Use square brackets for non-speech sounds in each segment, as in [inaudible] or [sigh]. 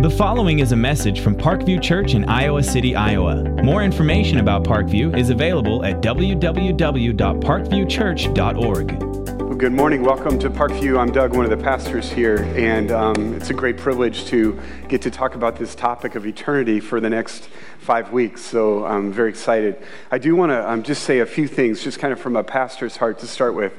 The following is a message from Parkview Church in Iowa City, Iowa. More information about Parkview is available at www.parkviewchurch.org. Well, good morning. Welcome to Parkview. I'm Doug, one of the pastors here, and um, it's a great privilege to get to talk about this topic of eternity for the next five weeks. So I'm very excited. I do want to um, just say a few things, just kind of from a pastor's heart to start with.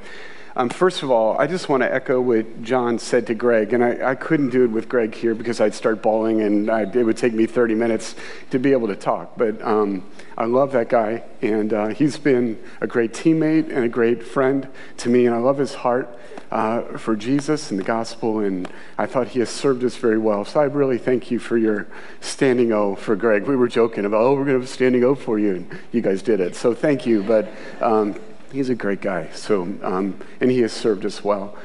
Um, first of all, I just want to echo what John said to Greg, and I, I couldn't do it with Greg here because I'd start bawling and I, it would take me 30 minutes to be able to talk. But um, I love that guy, and uh, he's been a great teammate and a great friend to me, and I love his heart uh, for Jesus and the gospel, and I thought he has served us very well. So I really thank you for your standing O for Greg. We were joking about, oh, we're going to have a standing O for you, and you guys did it. So thank you. But um, he's a great guy. So, um, and he has served us well.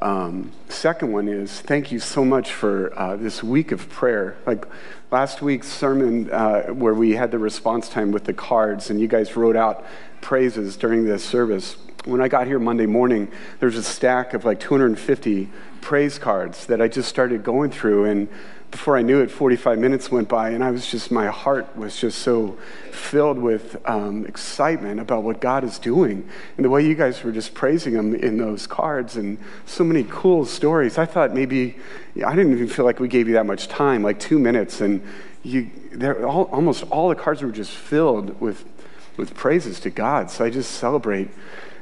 Um, second one is thank you so much for uh, this week of prayer. Like last week's sermon, uh, where we had the response time with the cards, and you guys wrote out praises during this service. When I got here Monday morning, there's a stack of like 250 praise cards that I just started going through, and before I knew it, 45 minutes went by, and I was just, my heart was just so filled with um, excitement about what God is doing. And the way you guys were just praising Him in those cards, and so many cool stories. I thought maybe, I didn't even feel like we gave you that much time, like two minutes, and you, all, almost all the cards were just filled with, with praises to God. So I just celebrate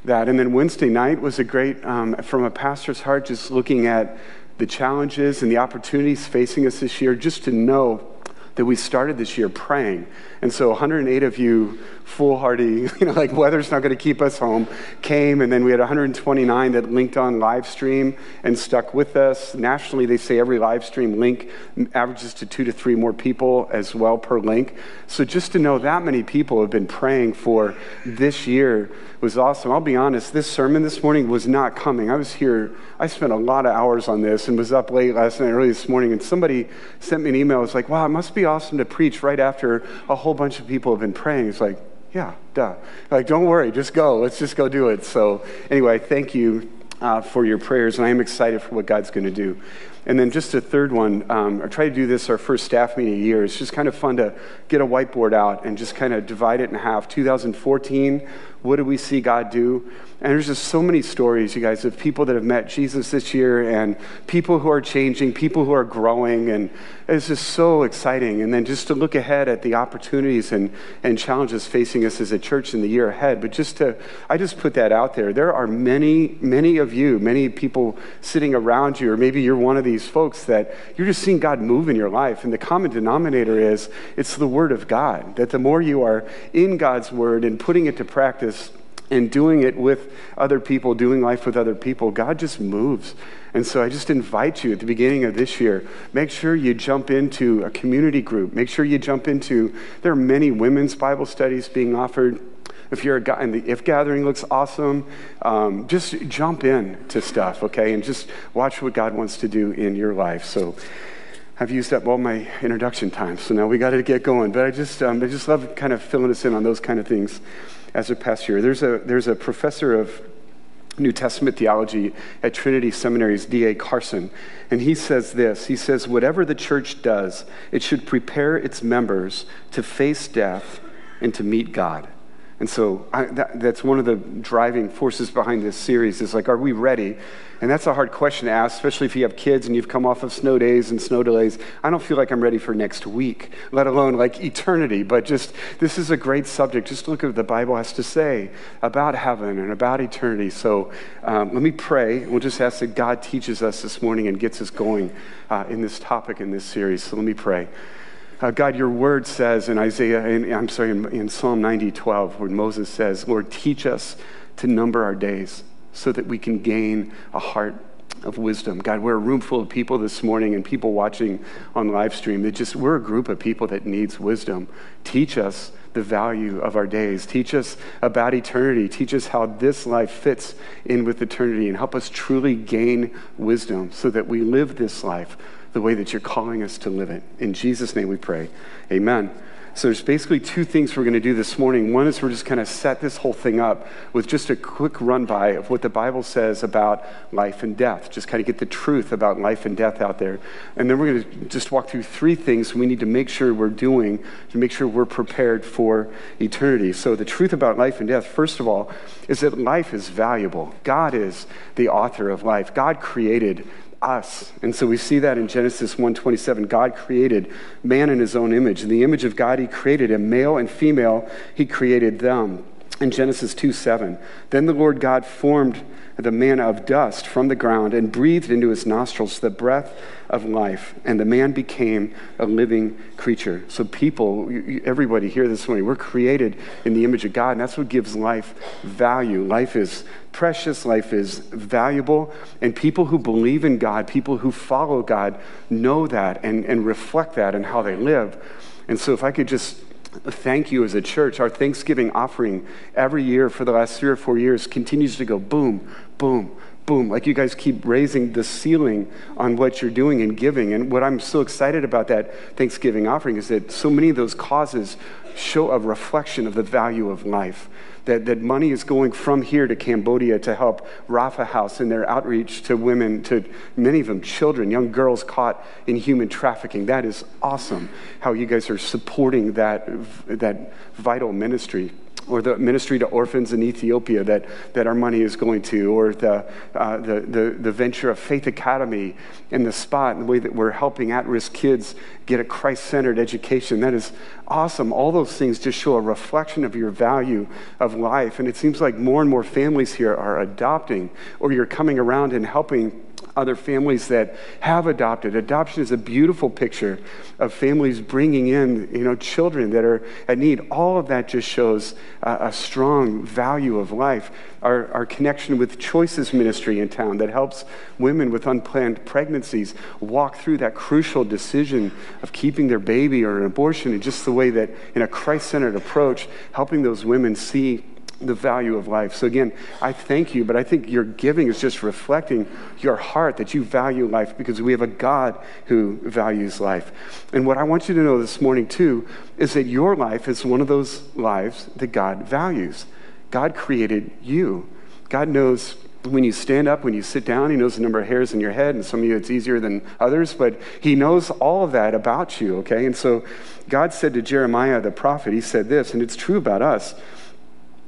that. And then Wednesday night was a great, um, from a pastor's heart, just looking at the challenges and the opportunities facing us this year, just to know that we started this year praying. And so 108 of you foolhardy, [laughs] you know, like weather's not going to keep us home, came, and then we had 129 that linked on live stream and stuck with us. Nationally, they say every live stream link averages to two to three more people as well per link. So just to know that many people have been praying for this year was awesome. I'll be honest, this sermon this morning was not coming. I was here, I spent a lot of hours on this and was up late last night, early this morning, and somebody sent me an email. It's like, wow, it must be awesome to preach right after a whole bunch of people have been praying. It's like, yeah, duh. Like, don't worry, just go. Let's just go do it. So, anyway, thank you uh, for your prayers, and I am excited for what God's going to do. And then just a third one, um, I try to do this our first staff meeting of the year. It's just kind of fun to get a whiteboard out and just kind of divide it in half. 2014, what do we see God do? And there's just so many stories, you guys, of people that have met Jesus this year and people who are changing, people who are growing, and it's just so exciting. And then just to look ahead at the opportunities and, and challenges facing us as a church in the year ahead. But just to, I just put that out there. There are many, many of you, many people sitting around you, or maybe you're one of these folks that you're just seeing God move in your life. And the common denominator is it's the Word of God. That the more you are in God's Word and putting it to practice, and doing it with other people, doing life with other people, God just moves. And so I just invite you at the beginning of this year, make sure you jump into a community group. Make sure you jump into, there are many women's Bible studies being offered. If you're a guy, and the If gathering looks awesome, um, just jump in to stuff, okay? And just watch what God wants to do in your life. So, I've used up all my introduction time, so now we got to get going. But I just, um, I just love kind of filling us in on those kind of things as a pastor. There's a, there's a professor of New Testament theology at Trinity Seminary's D.A. Carson, and he says this He says, Whatever the church does, it should prepare its members to face death and to meet God. And so I, that, that's one of the driving forces behind this series is like, are we ready? And that's a hard question to ask, especially if you have kids and you've come off of snow days and snow delays. I don't feel like I'm ready for next week, let alone like eternity. But just, this is a great subject. Just look at what the Bible has to say about heaven and about eternity. So um, let me pray. We'll just ask that God teaches us this morning and gets us going uh, in this topic in this series. So let me pray. Uh, God, your word says in Isaiah, in, I'm sorry, in, in Psalm 90, 12, where Moses says, Lord, teach us to number our days so that we can gain a heart of wisdom. God, we're a room full of people this morning and people watching on live stream that just, we're a group of people that needs wisdom. Teach us the value of our days. Teach us about eternity. Teach us how this life fits in with eternity and help us truly gain wisdom so that we live this life the way that you're calling us to live it. In Jesus' name we pray. Amen. So there's basically two things we're going to do this morning. One is we're just kind of set this whole thing up with just a quick run by of what the Bible says about life and death, just kind of get the truth about life and death out there. And then we're going to just walk through three things we need to make sure we're doing to make sure we're prepared for eternity. So the truth about life and death, first of all, is that life is valuable. God is the author of life. God created us. And so we see that in Genesis 1:27. God created man in his own image. In the image of God he created him, male and female, he created them. In Genesis 2:7. Then the Lord God formed the man of dust from the ground and breathed into his nostrils the breath of life, and the man became a living creature. So, people, everybody here this morning, we're created in the image of God, and that's what gives life value. Life is precious, life is valuable, and people who believe in God, people who follow God, know that and, and reflect that in how they live. And so, if I could just thank you as a church. Our Thanksgiving offering every year for the last three or four years continues to go boom, boom, boom. Like you guys keep raising the ceiling on what you're doing and giving. And what I'm so excited about that Thanksgiving offering is that so many of those causes show a reflection of the value of life that, that money is going from here to Cambodia to help Rapha House in their outreach to women, to many of them children, young girls caught in human trafficking. That is awesome how you guys are supporting that, that vital ministry or the ministry to orphans in Ethiopia that, that our money is going to, or the, uh, the, the, the, venture of Faith Academy in the spot, and the way that we're helping at risk kids get a Christ centered education. That is awesome. All those things just show a reflection of your value of life. And it seems like more and more families here are adopting, or you're coming around and helping other families that have adopted. Adoption is a beautiful picture of families bringing in, you know, children that are at need. All of that just shows a, strong value of life. Our, our connection with Choices Ministry in town that helps women with unplanned pregnancies walk through that crucial decision of keeping their baby or an abortion, and just the way that, in a Christ centered approach, helping those women see the value of life. So, again, I thank you, but I think your giving is just reflecting your heart that you value life because we have a God who values life. And what I want you to know this morning, too, is that your life is one of those lives that God values. God created you. God knows when you stand up, when you sit down, He knows the number of hairs in your head, and some of you it's easier than others, but He knows all of that about you, okay? And so God said to Jeremiah the prophet, He said this, and it's true about us.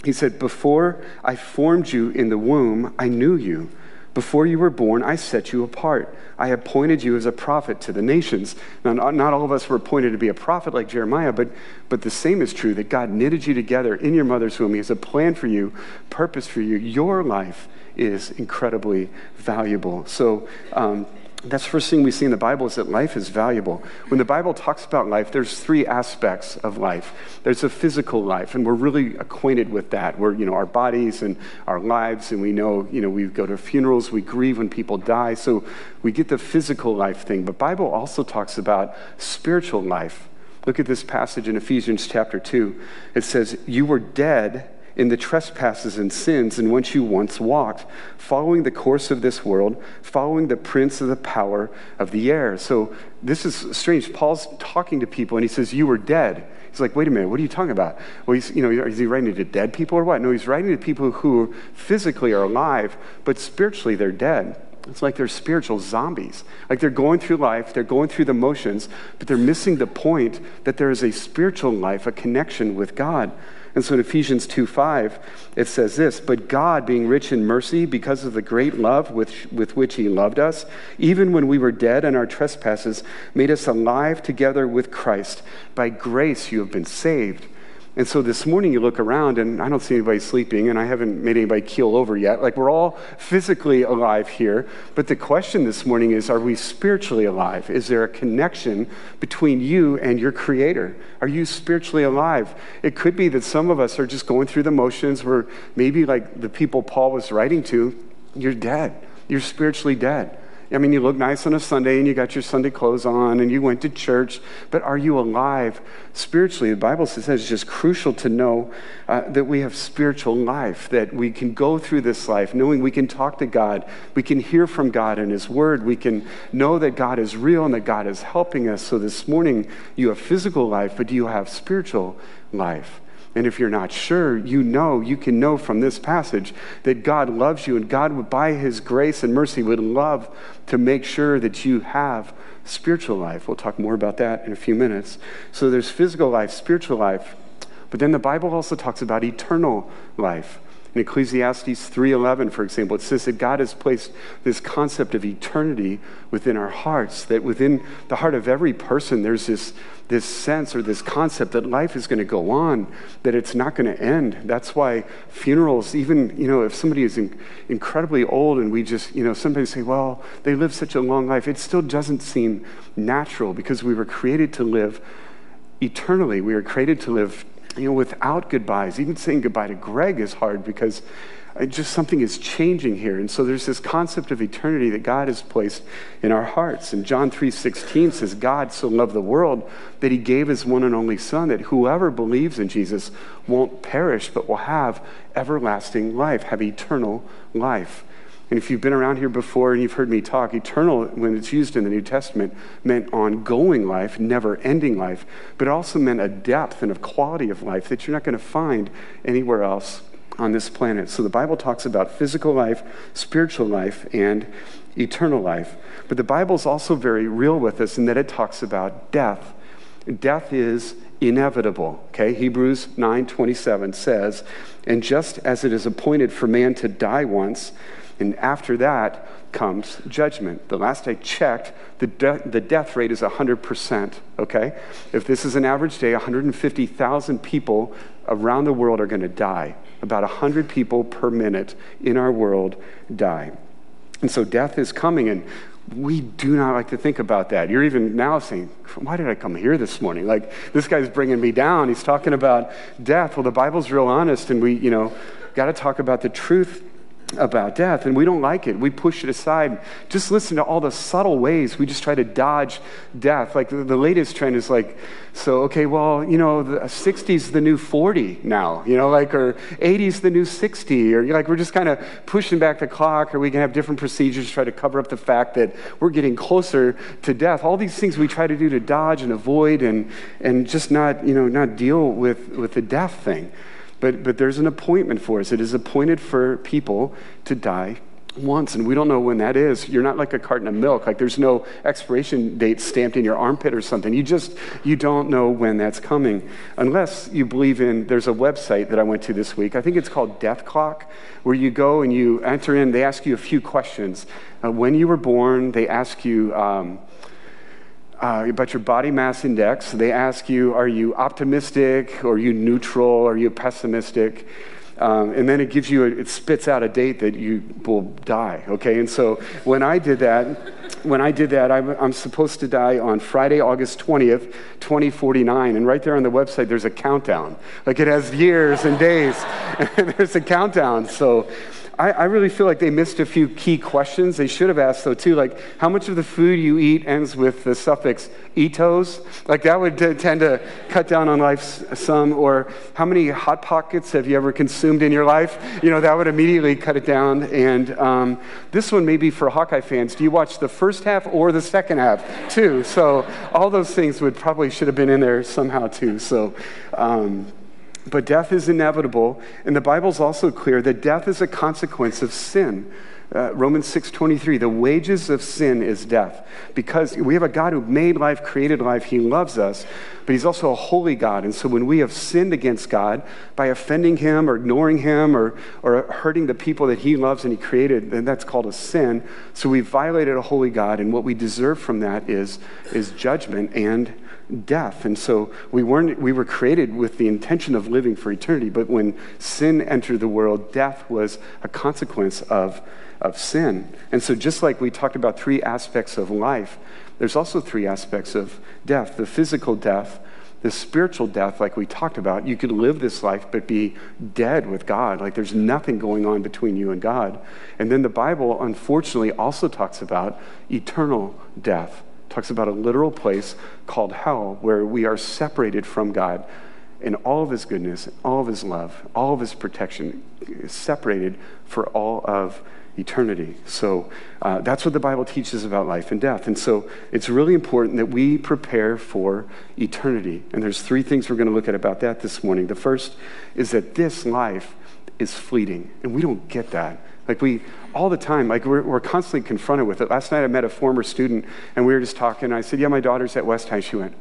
He said, Before I formed you in the womb, I knew you. Before you were born, I set you apart. I appointed you as a prophet to the nations. Now, not all of us were appointed to be a prophet like Jeremiah, but, but the same is true that God knitted you together in your mother's womb. He has a plan for you, purpose for you. Your life is incredibly valuable. So, um, that's the first thing we see in the Bible is that life is valuable. When the Bible talks about life, there's three aspects of life. There's a physical life, and we're really acquainted with that. We're, you know, our bodies and our lives, and we know, you know, we go to funerals, we grieve when people die, so we get the physical life thing. But Bible also talks about spiritual life. Look at this passage in Ephesians chapter 2. It says, You were dead in the trespasses and sins in which you once walked, following the course of this world, following the prince of the power of the air. So this is strange. Paul's talking to people and he says, You were dead. He's like, wait a minute, what are you talking about? Well, he's, you know, is he writing to dead people or what? No, he's writing to people who physically are alive, but spiritually they're dead. It's like they're spiritual zombies. Like they're going through life, they're going through the motions, but they're missing the point that there is a spiritual life, a connection with God. And so in Ephesians 2 5, it says this But God, being rich in mercy, because of the great love with, with which He loved us, even when we were dead in our trespasses, made us alive together with Christ. By grace you have been saved and so this morning you look around and I don't see anybody sleeping and I haven't made anybody keel over yet. Like we're all physically alive here. But the question this morning is are we spiritually alive? Is there a connection between you and your Creator? Are you spiritually alive? It could be that some of us are just going through the motions where maybe like the people Paul was writing to, you're dead. You're spiritually dead. I mean, you look nice on a Sunday and you got your Sunday clothes on and you went to church, but are you alive spiritually? The Bible says it's just crucial to know uh, that we have spiritual life, that we can go through this life knowing we can talk to God, we can hear from God in His Word, we can know that God is real and that God is helping us. So this morning, you have physical life, but do you have spiritual life? And if you're not sure, you know, you can know from this passage that God loves you and God, by His grace and mercy, would love to make sure that you have spiritual life. We'll talk more about that in a few minutes. So there's physical life, spiritual life, but then the Bible also talks about eternal life. In Ecclesiastes 3:11, for example, it says that God has placed this concept of eternity within our hearts, that within the heart of every person there's this, this sense or this concept that life is going to go on, that it's not going to end. That's why funerals, even, you know, if somebody is in, incredibly old and we just, you know, sometimes say, well, they live such a long life, it still doesn't seem natural because we were created to live eternally. We were created to live you know, without goodbyes. Even saying goodbye to Greg is hard because just something is changing here. And so there's this concept of eternity that God has placed in our hearts. And John 3:16 says, God so loved the world that he gave his one and only son that whoever believes in Jesus won't perish but will have everlasting life, have eternal life. And if you've been around here before and you've heard me talk, eternal, when it's used in the New Testament, meant ongoing life, never ending life, but it also meant a depth and a quality of life that you're not going to find anywhere else on this planet. So the Bible talks about physical life, spiritual life, and eternal life. But the Bible is also very real with us in that it talks about death. Death is inevitable. Okay? Hebrews 9:27 says, "And just as it is appointed for man to die once, and after that comes judgment. The last I checked, the, de- the death rate is 100%. Okay? If this is an average day, 150,000 people around the world are going to die. About 100 people per minute in our world die. And so death is coming, and we do not like to think about that. You're even now saying, Why did I come here this morning? Like, this guy's bringing me down. He's talking about death. Well, the Bible's real honest, and we, you know, got to talk about the truth about death and we don't like it. We push it aside. Just listen to all the subtle ways we just try to dodge death. Like the, the latest trend is like, so, okay, well, you know, the 60's the new 40 now, you know, like, or 80's the new 60, or like we're just kind of pushing back the clock, or we can have different procedures to try to cover up the fact that we're getting closer to death. All these things we try to do to dodge and avoid and, and just not, you know, not deal with, with the death thing. But, but there's an appointment for us. It is appointed for people to die once, and we don't know when that is. You're not like a carton of milk. Like there's no expiration date stamped in your armpit or something. You just, you don't know when that's coming. Unless you believe in, there's a website that I went to this week. I think it's called Death Clock, where you go and you enter in, they ask you a few questions. Uh, when you were born, they ask you, um, uh, about your body mass index. They ask you, are you optimistic? Or are you neutral? Are you pessimistic? Um, and then it gives you, a, it spits out a date that you will die, okay? And so when I did that, when I did that, I'm, I'm supposed to die on Friday, August 20th, 2049. And right there on the website, there's a countdown. Like it has years and days, and [laughs] there's a countdown. So I, I, really feel like they missed a few key questions. They should have asked, though, too, like how much of the food you eat ends with the suffix etos? Like that would t- tend to cut down on life some. Or how many Hot Pockets have you ever consumed in your life? You know, that would immediately cut it down. And um, this one may be for Hawkeye fans. Do you watch the first half or the second half, too? So all those things would probably should have been in there somehow, too. So, um, but death is inevitable, and the Bible's also clear that death is a consequence of sin. Uh, Romans 6:23, the wages of sin is death. Because we have a God who made life, created life, he loves us, but he's also a holy God. And so when we have sinned against God by offending him or ignoring him or, or hurting the people that he loves and he created, then that's called a sin. So we've violated a holy God, and what we deserve from that is, is judgment and death. And so we, weren't, we were created with the intention of living for eternity, but when sin entered the world, death was a consequence of, of sin. And so, just like we talked about three aspects of life, there's also three aspects of death the physical death, the spiritual death, like we talked about, you could live this life but be dead with God. Like there's nothing going on between you and God. And then the Bible, unfortunately, also talks about eternal death. Talks about a literal place called hell where we are separated from God and all of his goodness, all of his love, all of his protection, separated for all of eternity. So uh, that's what the Bible teaches about life and death. And so it's really important that we prepare for eternity. And there's three things we're going to look at about that this morning. The first is that this life is fleeting, and we don't get that. Like we, all the time, like we're, we're constantly confronted with it. Last night I met a former student, and we were just talking. And I said, "Yeah, my daughter's at West High." She went,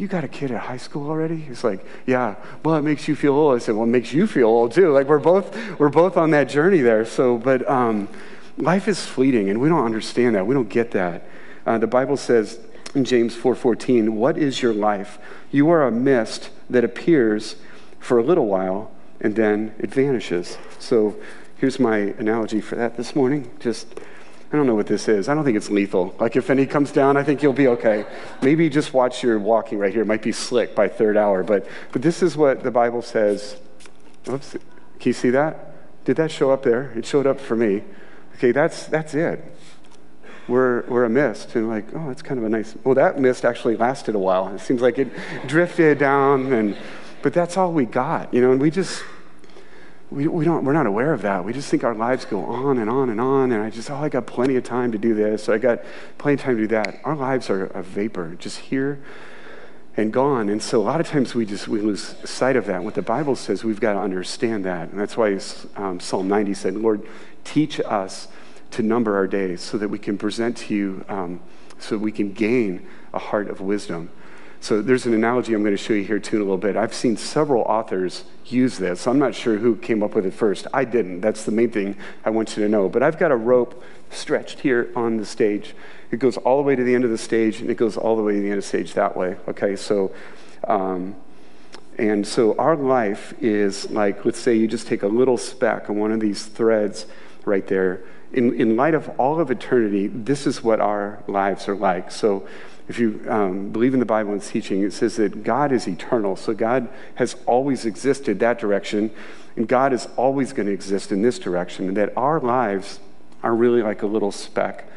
you got a kid at high school already? He's like, yeah. Well, it makes you feel old. I said, well, it makes you feel old too. Like we're both we're both on that journey there. So, but um, life is fleeting, and we don't understand that. We don't get that. Uh, the Bible says in James 4:14, "What is your life? You are a mist that appears for a little while and then it vanishes." So, here's my analogy for that this morning. Just I don't know what this is. I don't think it's lethal. Like if any comes down, I think you'll be okay. Maybe just watch your walking right here. It might be slick by third hour, but but this is what the Bible says. Oops, can you see that? Did that show up there? It showed up for me. Okay, that's that's it. We're we're a mist, and like, oh, that's kind of a nice. Well, that mist actually lasted a while. It seems like it drifted down, and but that's all we got, you know. And we just we, we don't, we're not aware of that. We just think our lives go on and on and on. And I just, oh, I got plenty of time to do this. So I got plenty of time to do that. Our lives are a vapor, just here and gone. And so a lot of times we just we lose sight of that. What the Bible says, we've got to understand that. And that's why um, Psalm 90 said, Lord, teach us to number our days so that we can present to you, um, so we can gain a heart of wisdom. So there's an analogy I'm going to show you here too in a little bit. I've seen several authors use this. I'm not sure who came up with it first. I didn't. That's the main thing I want you to know. But I've got a rope stretched here on the stage. It goes all the way to the end of the stage, and it goes all the way to the end of the stage that way. Okay, so. Um, and so our life is like, let's say you just take a little speck on one of these threads right there. In, in light of all of eternity, this is what our lives are like. So if you um, believe in the Bible and its teaching, it says that God is eternal. So God has always existed that direction, and God is always going to exist in this direction, and that our lives are really like a little speck.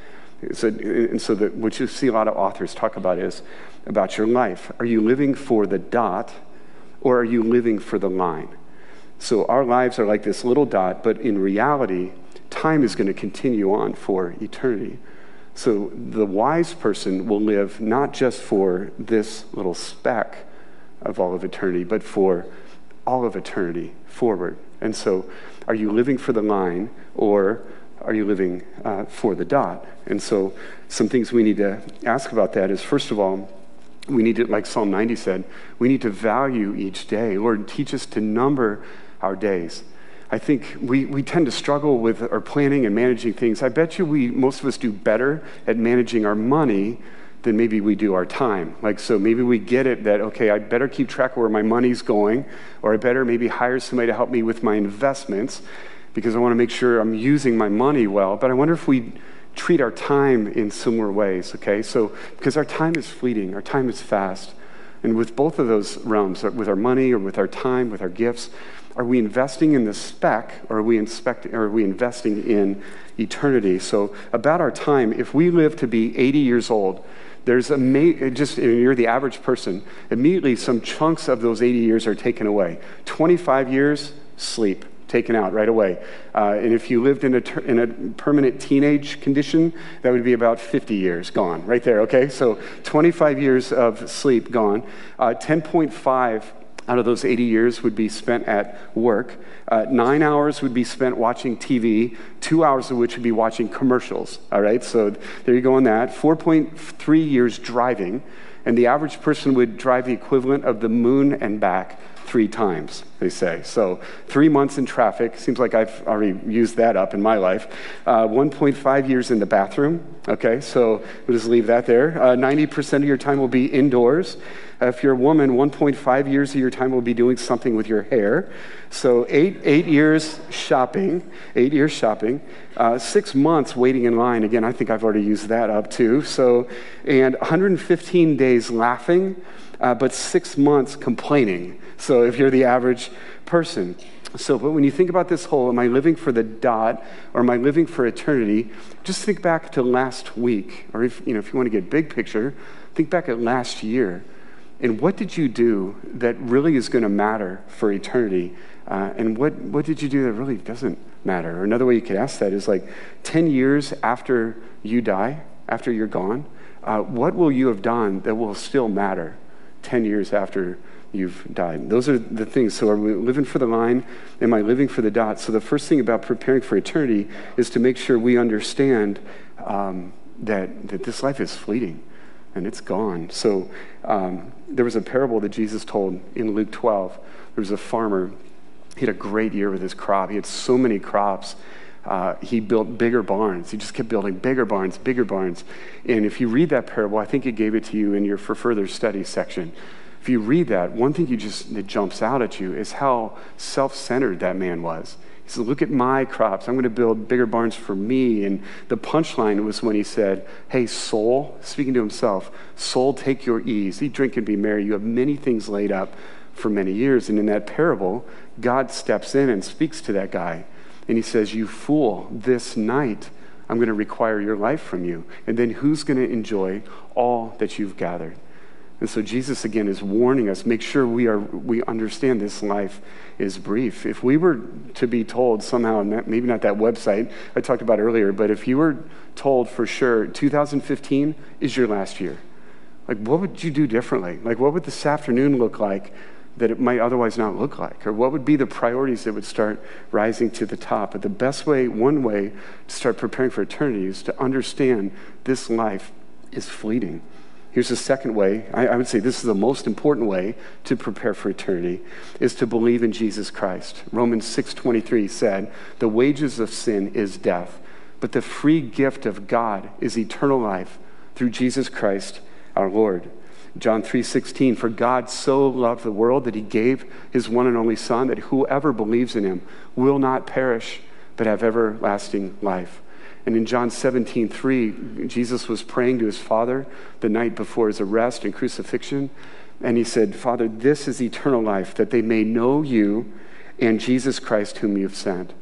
So, and so that what you see a lot of authors talk about is about your life. Are you living for the dot, or are you living for the line? So our lives are like this little dot, but in reality, time is going to continue on for eternity. So the wise person will live not just for this little speck of all of eternity, but for all of eternity forward. And so, are you living for the line or are you living uh, for the dot? And so, some things we need to ask about that is first of all, we need to, like Psalm 90 said, we need to value each day. Lord, teach us to number our days. I think we, we tend to struggle with our planning and managing things. I bet you we, most of us do better at managing our money than maybe we do our time. Like, so maybe we get it that, okay, I better keep track of where my money's going, or I better maybe hire somebody to help me with my investments because I want to make sure I'm using my money well. But I wonder if we treat our time in similar ways, okay? So, because our time is fleeting, our time is fast. And with both of those realms, uh, with our money or with our time, with our gifts, are we investing in the speck or are we, inspecting, or are we investing in eternity? So, about our time, if we live to be 80 years old, there's a ma- just you're the average person immediately some chunks of those 80 years are taken away. 25 years sleep taken out right away. Uh, and if you lived in a, ter- in a permanent teenage condition that would be about 50 years gone right there okay? So 25 years of sleep gone. Uh, 10.5 out of those 80 years would be spent at work. Uh, nine hours would be spent watching TV, two hours of which would be watching commercials. All right, so there you go on that. 4.3 years driving, and the average person would drive the equivalent of the moon and back three times, they say. So, three months in traffic, seems like I've already used that up in my life. Uh, 1.5 years in the bathroom, okay, so we'll just leave that there. Uh, 90% of your time will be indoors. If you're a woman, 1.5 years of your time will be doing something with your hair. So eight, eight years shopping, eight years shopping, uh, six months waiting in line. Again, I think I've already used that up too. So, and 115 days laughing, uh, but six months complaining. So if you're the average person. So, but when you think about this whole, am I living for the dot or am I living for eternity? Just think back to last week, or if you know, if you want to get big picture, think back at last year. And what did you do that really is going to matter for eternity? Uh, and what, what did you do that really doesn't matter? Or another way you could ask that is like 10 years after you die, after you're gone, uh, what will you have done that will still matter 10 years after you've died. Those are the things. So, are we living for the line? Am I living for the dot? So, the first thing about preparing for eternity is to make sure we understand um, that, that this life is fleeting and it's gone. So, um, there was a parable that Jesus told in Luke 12. There was a farmer, he had a great year with his crop. He had so many crops. Uh, he built bigger barns. He just kept building bigger barns, bigger barns. And if you read that parable, I think it gave it to you in your for further study section if you read that, one thing you just that jumps out at you is how self-centered that man was. He said, Look at my crops. I'm going to build bigger barns for me. And the punchline was when he said, Hey, soul, speaking to himself, soul, take your ease. Eat, drink, and be merry. You have many things laid up for many years. And in that parable, God steps in and speaks to that guy. And he says, You fool, this night I'm going to require your life from you. And then who's going to enjoy all that you've gathered? And so Jesus again is warning us, make sure we are we understand this life is brief. If we were to be told somehow, maybe not that website I talked about earlier, but if you were told for sure 2015 is your last year, like what would you do differently? Like what would this afternoon look like that it might otherwise not look like? Or what would be the priorities that would start rising to the top? But the best way, one way to start preparing for eternity is to understand this life is fleeting. Here's the second way. I, I, would say this is the most important way to prepare for eternity is to believe in Jesus Christ. Romans 6:23 said, "The wages of sin is death, but the free gift of God is eternal life through Jesus Christ our Lord." John 3:16 For God so loved the world that he gave his one and only son that whoever believes in him will not perish but have everlasting life. And in John 17, 3, Jesus was praying to his Father the night before his arrest and crucifixion. And he said, Father, this is eternal life, that they may know you and Jesus Christ, whom you have sent.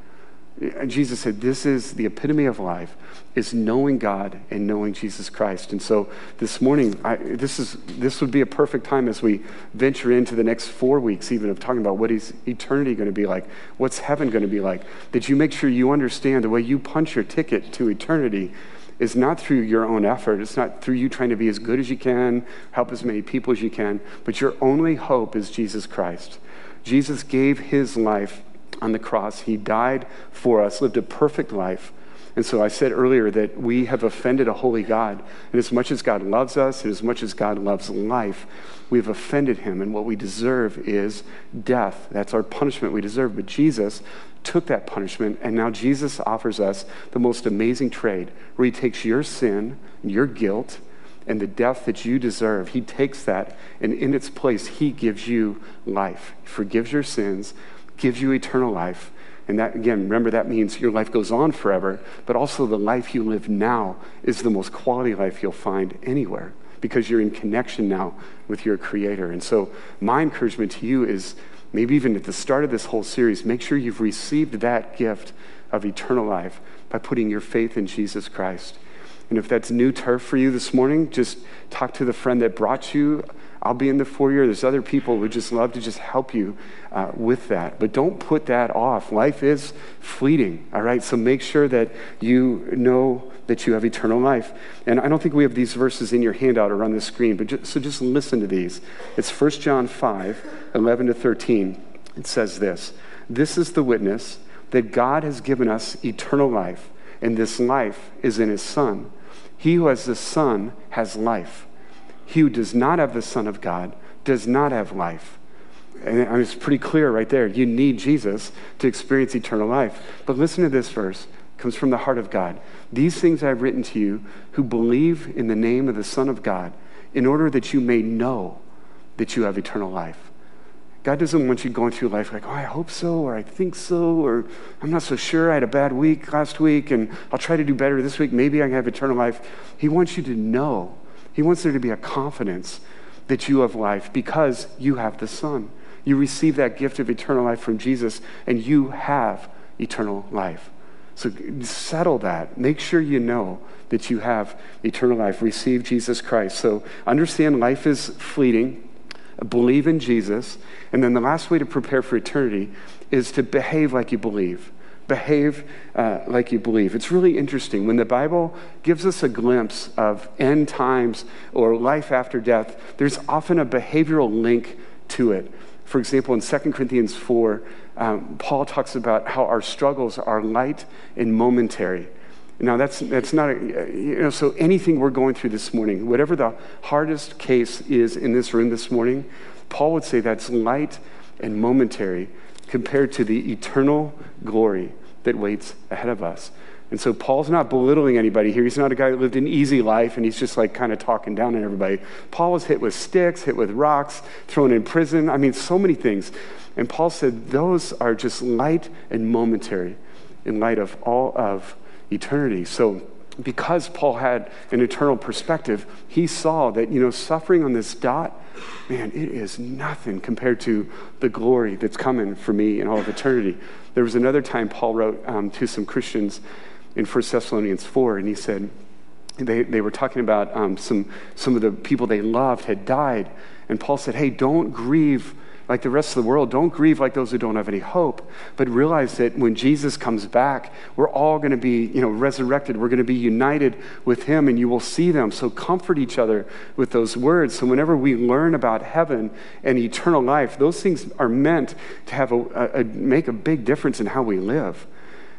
And Jesus said, This is the epitome of life, is knowing God and knowing Jesus Christ. And so this morning, I, this, is, this would be a perfect time as we venture into the next four weeks, even of talking about what is eternity going to be like, what's heaven going to be like, that you make sure you understand the way you punch your ticket to eternity is not through your own effort. It's not through you trying to be as good as you can, help as many people as you can, but your only hope is Jesus Christ. Jesus gave his life on the cross. He died for us, lived a perfect life. And so I said earlier that we have offended a holy God. And as much as God loves us, and as much as God loves life, we've offended him. And what we deserve is death. That's our punishment we deserve. But Jesus took that punishment, and now Jesus offers us the most amazing trade where he takes your sin, and your guilt, and the death that you deserve. He takes that, and in its place, he gives you life. He forgives your sins gives you eternal life. And that, again, remember that means your life goes on forever, but also the life you live now is the most quality life you'll find anywhere because you're in connection now with your Creator. And so, my encouragement to you is maybe even at the start of this whole series, make sure you've received that gift of eternal life by putting your faith in Jesus Christ. And if that's new turf for you this morning, just talk to the friend that brought you I'll be in the foyer. There's other people who just love to just help you uh, with that. But don't put that off. Life is fleeting, all right? So make sure that you know that you have eternal life. And I don't think we have these verses in your handout or on the screen, but just, so just listen to these. It's 1 John 5, 11 to 13. It says this This is the witness that God has given us eternal life, and this life is in his Son. He who has the Son has life. He who does not have the Son of God does not have life. And it's pretty clear right there. You need Jesus to experience eternal life. But listen to this verse. It comes from the heart of God. These things I've written to you who believe in the name of the Son of God, in order that you may know that you have eternal life. God doesn't want you going through life like, oh, I hope so, or I think so, or I'm not so sure. I had a bad week last week, and I'll try to do better this week. Maybe I can have eternal life. He wants you to know. He wants there to be a confidence that you have life because you have the Son. You receive that gift of eternal life from Jesus, and you have eternal life. So settle that. Make sure you know that you have eternal life. Receive Jesus Christ. So understand life is fleeting. Believe in Jesus. And then the last way to prepare for eternity is to behave like you believe. Behave uh, like you believe. It's really interesting. When the Bible gives us a glimpse of end times or life after death, there's often a behavioral link to it. For example, in 2 Corinthians 4, um, Paul talks about how our struggles are light and momentary. Now, that's, that's not, a, you know, so anything we're going through this morning, whatever the hardest case is in this room this morning, Paul would say that's light and momentary compared to the eternal glory that waits ahead of us. And so Paul's not belittling anybody here. He's not a guy that lived an easy life and he's just like kind of talking down on everybody. Paul was hit with sticks, hit with rocks, thrown in prison. I mean, so many things. And Paul said those are just light and momentary in light of all of eternity. So, because Paul had an eternal perspective, he saw that, you know, suffering on this dot, man, it is nothing compared to the glory that's coming for me in all of eternity. There was another time Paul wrote um, to some Christians in 1 Thessalonians 4, and he said, they, they were talking about um, some, some of the people they loved had died. And Paul said, Hey, don't grieve like the rest of the world. Don't grieve like those who don't have any hope, but realize that when Jesus comes back, we're all going to be, you know, resurrected. We're going to be united with him and you will see them. So comfort each other with those words. So whenever we learn about heaven and eternal life, those things are meant to have a, a, a make a big difference in how we live.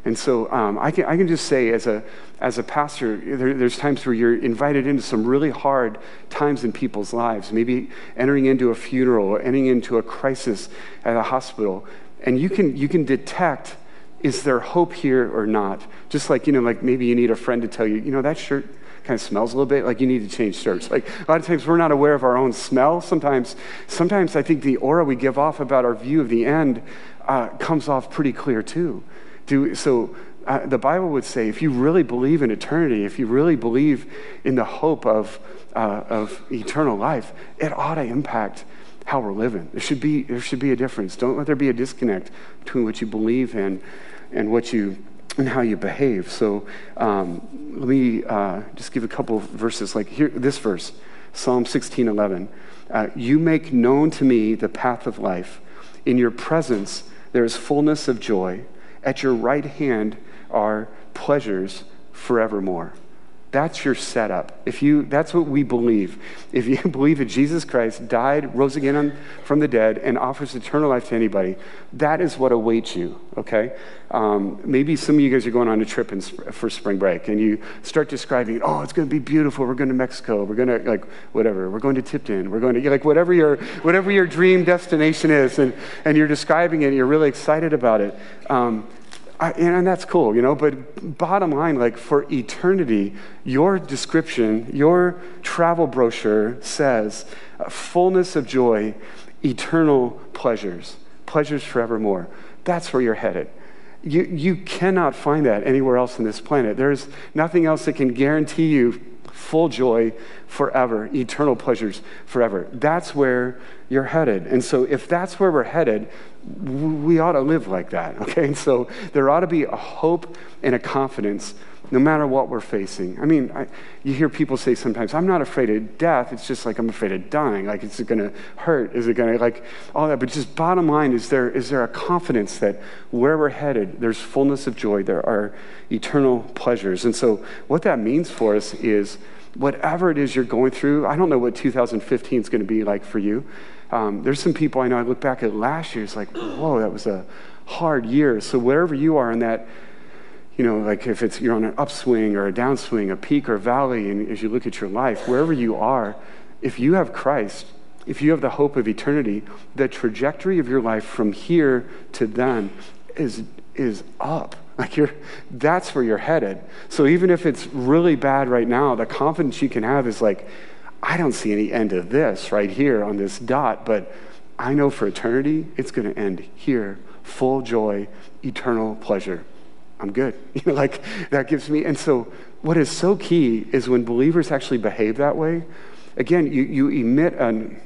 And so um, I, can, I can just say, as a, as a pastor, there, there's times where you're invited into some really hard times in people's lives, maybe entering into a funeral or entering into a crisis at a hospital. And you can, you can detect is there hope here or not? Just like, you know, like maybe you need a friend to tell you, you know, that shirt kind of smells a little bit like you need to change shirts like a lot of times we're not aware of our own smell sometimes sometimes i think the aura we give off about our view of the end uh, comes off pretty clear too do, so uh, the Bible would say if you really believe in eternity, if you really believe in the hope of, uh, of eternal life, it ought to impact how we're living. There should, be, there should be a difference. Don't let there be a disconnect between what you believe in and what you and how you behave. So um, let me uh, just give a couple of verses. Like here, this verse, Psalm 16, 11. Uh, you make known to me the path of life. In your presence there is fullness of joy. At your right hand are pleasures forevermore. That's your setup. If you, that's what we believe. If you [laughs] believe that Jesus Christ died, rose again on, from the dead, and offers eternal life to anybody, that is what awaits you, okay? Um, maybe some of you guys are going on a trip in, for spring break, and you start describing, oh, it's going to be beautiful. We're going to Mexico. We're going to, like, whatever. We're going to Tipton. We're going to, like, whatever your, whatever your dream destination is, and, and you're describing it, and you're really excited about it. Um, I, and that's cool, you know, but bottom line, like for eternity, your description, your travel brochure says uh, fullness of joy, eternal pleasures, pleasures forevermore. That's where you're headed. You, you cannot find that anywhere else on this planet. There's nothing else that can guarantee you full joy forever, eternal pleasures forever. That's where you're headed. And so, if that's where we're headed, we ought to live like that, [laughs] okay? And so, there ought to be a hope and a confidence no matter what we're facing. I mean, I, you hear people say sometimes, I'm not afraid of death. It's just like I'm afraid of dying. Like, is it going to hurt? Is it going to, like, all that? But just bottom line, is there, is there a confidence that where we're headed, there's fullness of joy, there are eternal pleasures. And so, what that means for us is whatever it is you're going through, I don't know what 2015 is going to be like for you. Um, there's some people I know, I look back at last year, it's like, whoa, that was a hard year. So, wherever you are in that, you know, like if it's you're on an upswing or a downswing, a peak or valley, and as you look at your life, wherever you are, if you have Christ, if you have the hope of eternity, the trajectory of your life from here to then is, is up. [laughs] Like you're, that's where you're headed. So even if it's really bad right now, the confidence you can have is like, I don't see any end to this right here on this dot, but I know for eternity it's going to end here. Full joy, eternal pleasure. I'm good. [laughs] You know, like that gives me. And so, what is so key is when believers actually behave that way. Again, you, you emit an,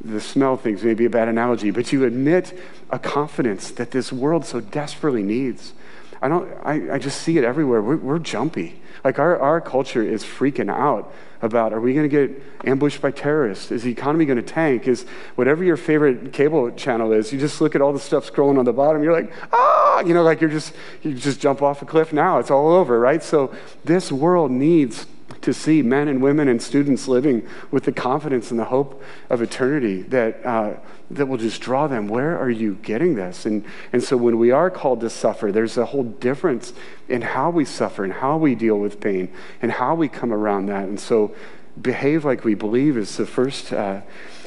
the smell things may be a bad analogy, but you admit a confidence that this world so desperately needs. I don't. I, I just see it everywhere. We're, we're jumpy. Like our, our culture is freaking out about are we going to get ambushed by terrorists? Is the economy going to tank? Is whatever your favorite cable channel is, you just look at all the stuff scrolling on the bottom, you're like, ah, you know, like you're just, you just jump off a cliff now. It's all over, right? So this world needs to see men and women and students living with the confidence and the hope of eternity that, uh, that will just draw them. Where are you getting this? And, and so when we are called to suffer, there's a whole difference in how we suffer and how we deal with pain and how we come around that. And so behave like we believe is the first. Uh,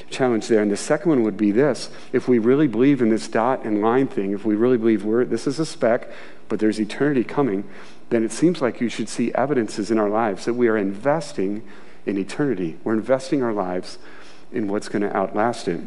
challenge there. And the second one would be this if we really believe in this dot and line thing, if we really believe we're, this is a speck, but there's eternity coming, then it seems like you should see evidences in our lives that we are investing in eternity. We're investing our lives in what's going to outlast it.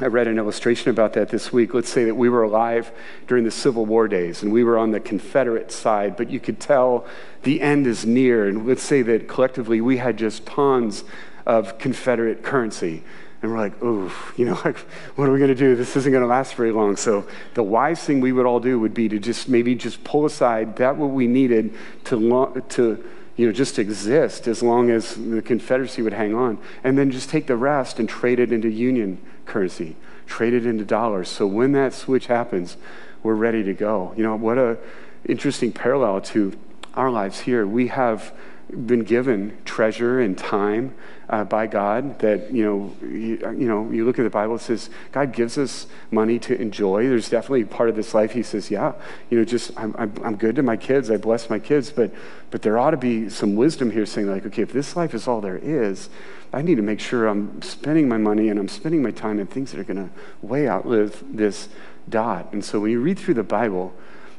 I read an illustration about that this week. Let's say that we were alive during the Civil War days and we were on the Confederate side, but you could tell the end is near. And let's say that collectively we had just tons of Confederate currency. And we're like, ooh, you know, [laughs] like, what are we going to do? This isn't going to last very long. So the wise thing we would all do would be to just maybe just pull aside that what we needed to, lo- to you know, just exist as long as the Confederacy would hang on. And then just take the rest and trade it into Union currency, trade it into dollars. So when that switch happens, we're ready to go. You know, what a interesting parallel to our lives here. We have been given treasure and time uh, by God that, you know, you, you, know, you look at the Bible, it says God gives us money to enjoy. There's definitely part of this life he says, yeah, you know, just I'm, I'm, I'm good to my kids. I bless my kids. But, but there ought to be some wisdom here saying like, okay, if this life is all there is, I need to make sure I'm spending my money and I'm spending my time in things that are going to way outlive this dot. And so when you read through the Bible,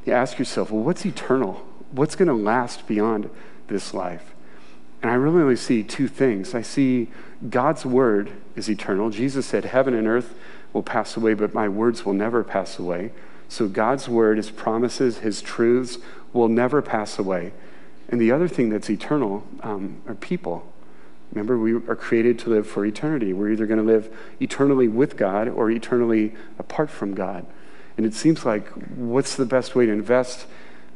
you ask yourself, well, what's eternal? What's going to last beyond this life? And I really only see two things. I see God's word is eternal. Jesus said, Heaven and earth will pass away, but my words will never pass away. So God's word, his promises, his truths will never pass away. And the other thing that's eternal um, are people. Remember, we are created to live for eternity. We're either going to live eternally with God or eternally apart from God. And it seems like what's the best way to invest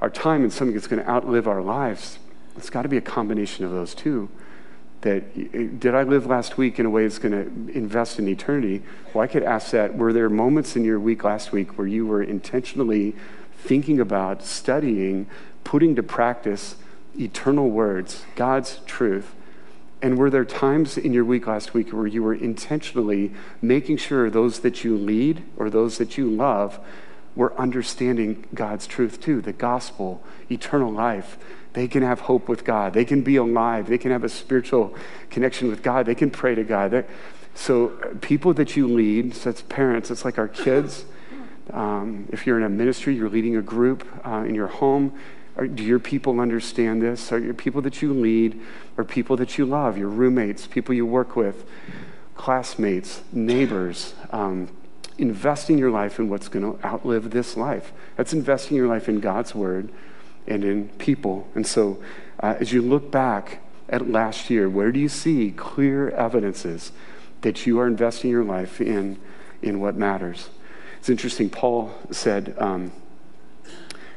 our time in something that's going to outlive our lives? It's got to be a combination of those two. That did I live last week in a way that's going to invest in eternity? Well, I could ask that. Were there moments in your week last week where you were intentionally thinking about, studying, putting to practice eternal words, God's truth? And were there times in your week last week where you were intentionally making sure those that you lead or those that you love were understanding God's truth too, the gospel, eternal life? They can have hope with God. They can be alive. They can have a spiritual connection with God. They can pray to God. They're, so, uh, people that you lead, so that's parents, it's like our kids. Um, if you're in a ministry, you're leading a group uh, in your home. Are, do your people understand this? Are your people that you lead or people that you love, your roommates, people you work with, classmates, neighbors? Um, investing your life in what's going to outlive this life. That's investing your life in God's word and in people. And so, uh, as you look back at last year, where do you see clear evidences that you are investing your life in, in what matters? It's interesting, Paul said, um,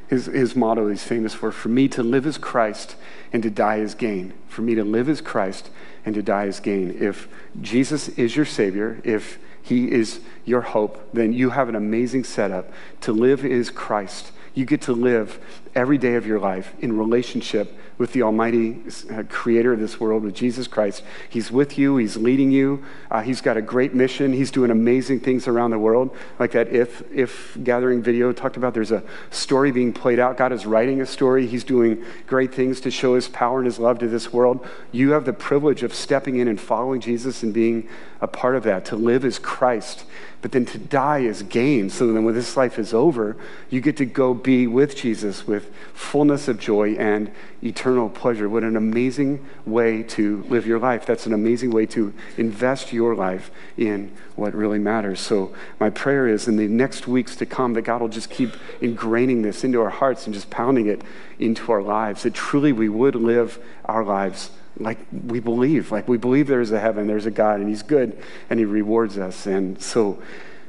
his, his motto he's famous for for me to live as Christ and to die as gain. For me to live as Christ and to die as gain. If Jesus is your Savior, if He is your hope, then you have an amazing setup. To live is Christ you get to live every day of your life in relationship with the Almighty uh, Creator of this world, with Jesus Christ. He's with you, He's leading you. Uh, he's got a great mission. He's doing amazing things around the world, like that if, if gathering video talked about. There's a story being played out. God is writing a story. He's doing great things to show His power and His love to this world. You have the privilege of stepping in and following Jesus and being a part of that. To live as Christ but then to die is gain. So then when this life is over, you get to go be with Jesus, with fullness of joy and eternal pleasure. What an amazing way to live your life. That's an amazing way to invest your life in what really matters. So, my prayer is in the next weeks to come that God will just keep ingraining this into our hearts and just pounding it into our lives, that truly we would live our lives like we believe, like we believe there's a heaven, there's a God, and He's good, and He rewards us. And so,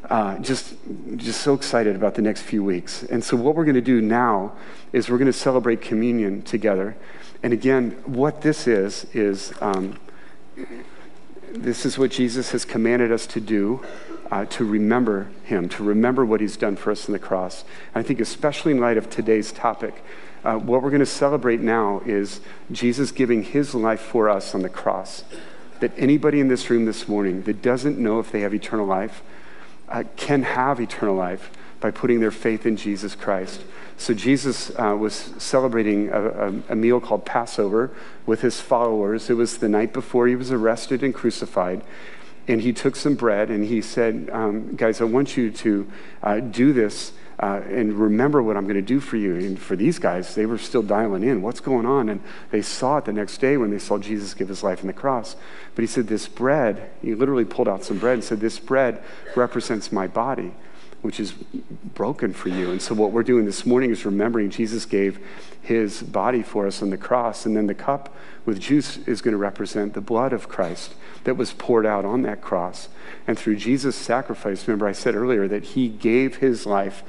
uh, just, just so excited about the next few weeks. And so, what we're going to do now is we're going to celebrate communion together. And again, what this is, is um, this is what Jesus has commanded us to do. Uh, to remember him, to remember what he's done for us in the cross. And I think, especially in light of today's topic, uh, what we're going to celebrate now is Jesus giving his life for us on the cross. That anybody in this room this morning that doesn't know if they have eternal life uh, can have eternal life by putting their faith in Jesus Christ. So Jesus uh, was celebrating a, a, meal called Passover with his followers. It was the night before he was arrested and crucified. And he took some bread and he said, um, Guys, I want you to uh, do this uh, and remember what I'm going to do for you. And for these guys, they were still dialing in. What's going on? And they saw it the next day when they saw Jesus give his life on the cross. But he said, This bread, he literally pulled out some bread and said, This bread represents my body, which is broken for you. And so, what we're doing this morning is remembering Jesus gave his body for us on the cross. And then the cup with juice is going to represent the blood of Christ that was poured out on that cross. And through Jesus' sacrifice, remember I said earlier that he gave his life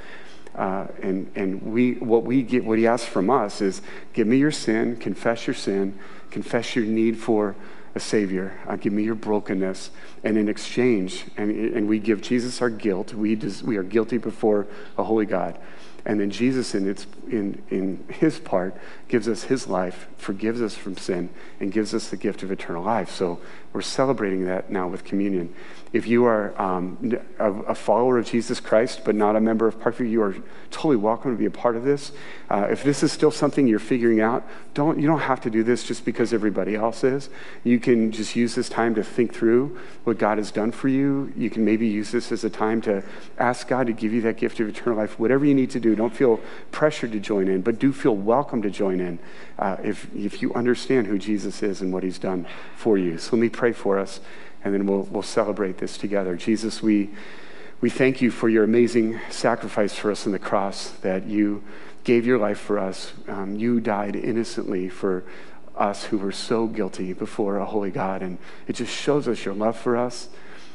uh, and and we, what, we get, what he asks from us is give me your sin, confess your sin, confess your need for a Savior. Uh, give me your brokenness. And in exchange, and, and we give Jesus our guilt. We, des- we are guilty before a holy God. And then Jesus, in, its, in, in his part, gives us his life, forgives us from sin, and gives us the gift of eternal life. So we're celebrating that now with communion. If you are um, a, a, follower of Jesus Christ, but not a member of Parkview, you are totally welcome to be a part of this. Uh, if this is still something you're figuring out, don't, you don't have to do this just because everybody else is. You can just use this time to think through what God has done for you. You can maybe use this as a time to ask God to give you that gift of eternal life. Whatever you need to do, don't feel pressured to join in, but do feel welcome to join in uh, if, if you understand who Jesus is and what he's done for you. So let me pray for us and then we'll, we'll celebrate this together. Jesus, we, we thank you for your amazing sacrifice for us on the cross, that you gave your life for us. Um, you died innocently for us who were so guilty before a holy God. And it just shows us your love for us.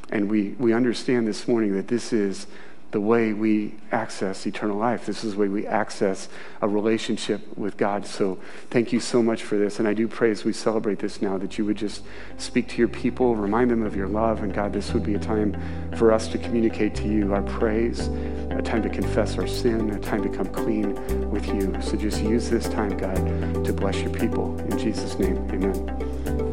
And we, we understand this morning that this is the way we access eternal life. This is the way we access a relationship with God. So thank you so much for this. And I do pray as we celebrate this now that you would just speak to your people, remind them of your love. And God, this would be a time for us to communicate to you our praise, a time to confess our sin, a time to come clean with you. So just use this time, God, to bless your people. In Jesus' name, amen.